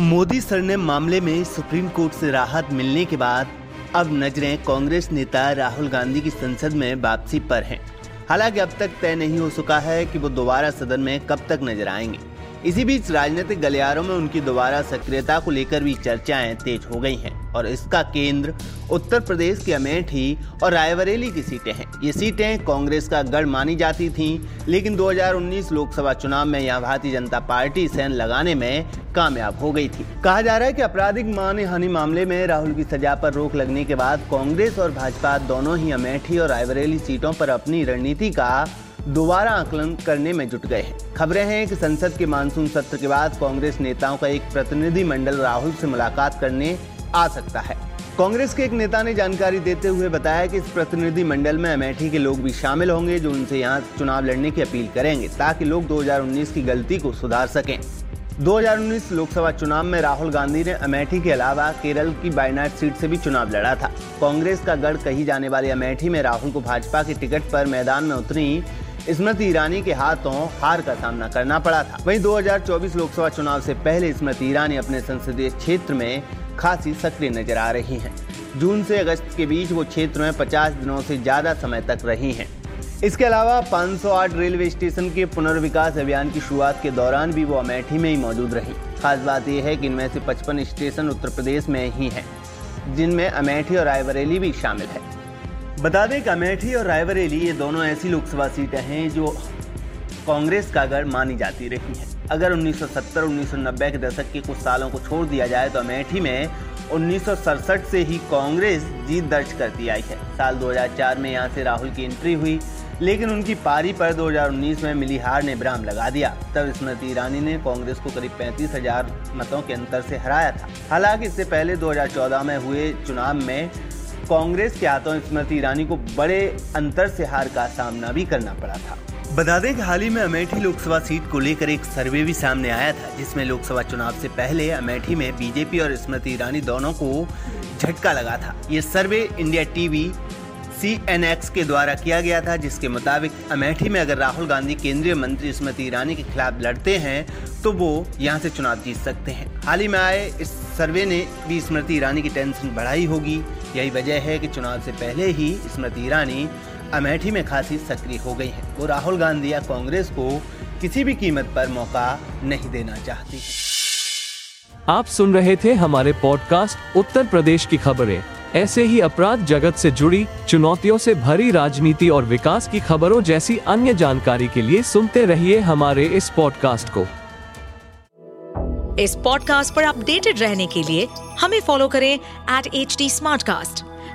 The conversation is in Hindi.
मोदी सर ने मामले में सुप्रीम कोर्ट से राहत मिलने के बाद अब नज़रें कांग्रेस नेता राहुल गांधी की संसद में वापसी पर हैं। हालाँकि अब तक तय नहीं हो सका है कि वो दोबारा सदन में कब तक नज़र आएँगे इसी बीच राजनीतिक गलियारों में उनकी दोबारा सक्रियता को लेकर भी चर्चाएँ तेज हो गई हैं और इसका केंद्र उत्तर प्रदेश की अमेठी और रायबरेली की सीटें हैं। ये सीटें कांग्रेस का गढ़ मानी जाती थीं, लेकिन 2019 लोकसभा चुनाव में यहाँ भारतीय जनता पार्टी सैन लगाने में कामयाब हो गई थी। कहा जा रहा है कि आपराधिक मानहानि हानि मामले में राहुल की सजा पर रोक लगने के बाद कांग्रेस और भाजपा दोनों ही अमेठी और रायबरेली सीटों पर अपनी रणनीति का दोबारा आकलन करने में जुट गए हैं। खबरें हैं कि संसद के मानसून सत्र के बाद कांग्रेस नेताओं का एक प्रतिनिधि मंडल राहुल से मुलाकात करने आ सकता है। कांग्रेस के एक नेता ने जानकारी देते हुए बताया कि इस प्रतिनिधि मंडल में अमेठी के लोग भी शामिल होंगे जो उनसे यहाँ चुनाव लड़ने की अपील करेंगे, ताकि लोग 2019 की गलती को सुधार सकें। 2019 लोकसभा चुनाव में राहुल गांधी ने अमेठी के अलावा केरल की बायनाट सीट से भी चुनाव लड़ा था। कांग्रेस का गढ़ कही जाने वाली अमेठी में राहुल को भाजपा के टिकट पर मैदान में उतरी स्मृति ईरानी के हाथों हार का सामना करना पड़ा था। वहीं 2024 लोकसभा चुनाव से पहले स्मृति ईरानी अपने संसदीय क्षेत्र में खासी सक्रिय नज़र आ रही हैं। जून से अगस्त के बीच वो क्षेत्र में 50 दिनों से ज़्यादा समय तक रही हैं। इसके अलावा 508 रेलवे स्टेशन के पुनर्विकास अभियान की शुरुआत के दौरान भी वो अमेठी में ही मौजूद रही खास बात यह है कि इनमें से 55 स्टेशन उत्तर प्रदेश में ही हैं, जिनमें अमेठी और रायबरेली भी शामिल है बता दें कि अमेठी और रायबरेली ये दोनों ऐसी लोकसभा सीटें हैं जो कांग्रेस का गढ़ मानी जाती रही हैं अगर 1970-1990 के दशक के कुछ सालों को छोड़ दिया जाए तो अमेठी में उन्नीस सौ सड़सठ से ही कांग्रेस जीत दर्ज करती आई है। साल 2004 में यहाँ से राहुल की एंट्री हुई, लेकिन उनकी पारी पर 2019 में मिली हार ने ब्राम लगा दिया। तब स्मृति ईरानी ने कांग्रेस को करीब पैंतीस हज़ार मतों के अंतर से हराया था। हालाँकि इससे पहले 2014 में हुए चुनाव में कांग्रेस के हाथों स्मृति ईरानी को बड़े अंतर से हार का सामना भी करना पड़ा था। बता दें कि हाल ही में अमेठी लोकसभा सीट को लेकर एक सर्वे भी सामने आया था, जिसमें लोकसभा चुनाव से पहले अमेठी में बीजेपी और स्मृति ईरानी दोनों को झटका लगा था। ये survey India TV C N X के द्वारा किया गया था, जिसके मुताबिक अमेठी में अगर राहुल गांधी केंद्रीय मंत्री स्मृति ईरानी के खिलाफ लड़ते हैं तो वो यहाँ से चुनाव जीत सकते हैं। हाल ही में आए इस सर्वे ने भी स्मृति ईरानी की टेंशन बढ़ाई होगी। यही वजह है कि चुनाव से पहले ही स्मृति ईरानी अमेठी में खासी सक्रिय हो गई हैं। वो राहुल गांधी या कांग्रेस को किसी भी कीमत पर मौका नहीं देना चाहती है। आप सुन रहे थे हमारे पॉडकास्ट उत्तर प्रदेश की खबरें। ऐसे ही अपराध जगत से जुड़ी चुनौतियों से भरी राजनीति और विकास की खबरों जैसी अन्य जानकारी के लिए सुनते रहिए हमारे इस पॉडकास्ट को। इस पॉडकास्ट पर अपडेटेड रहने के लिए हमें फॉलो करें एट एच डी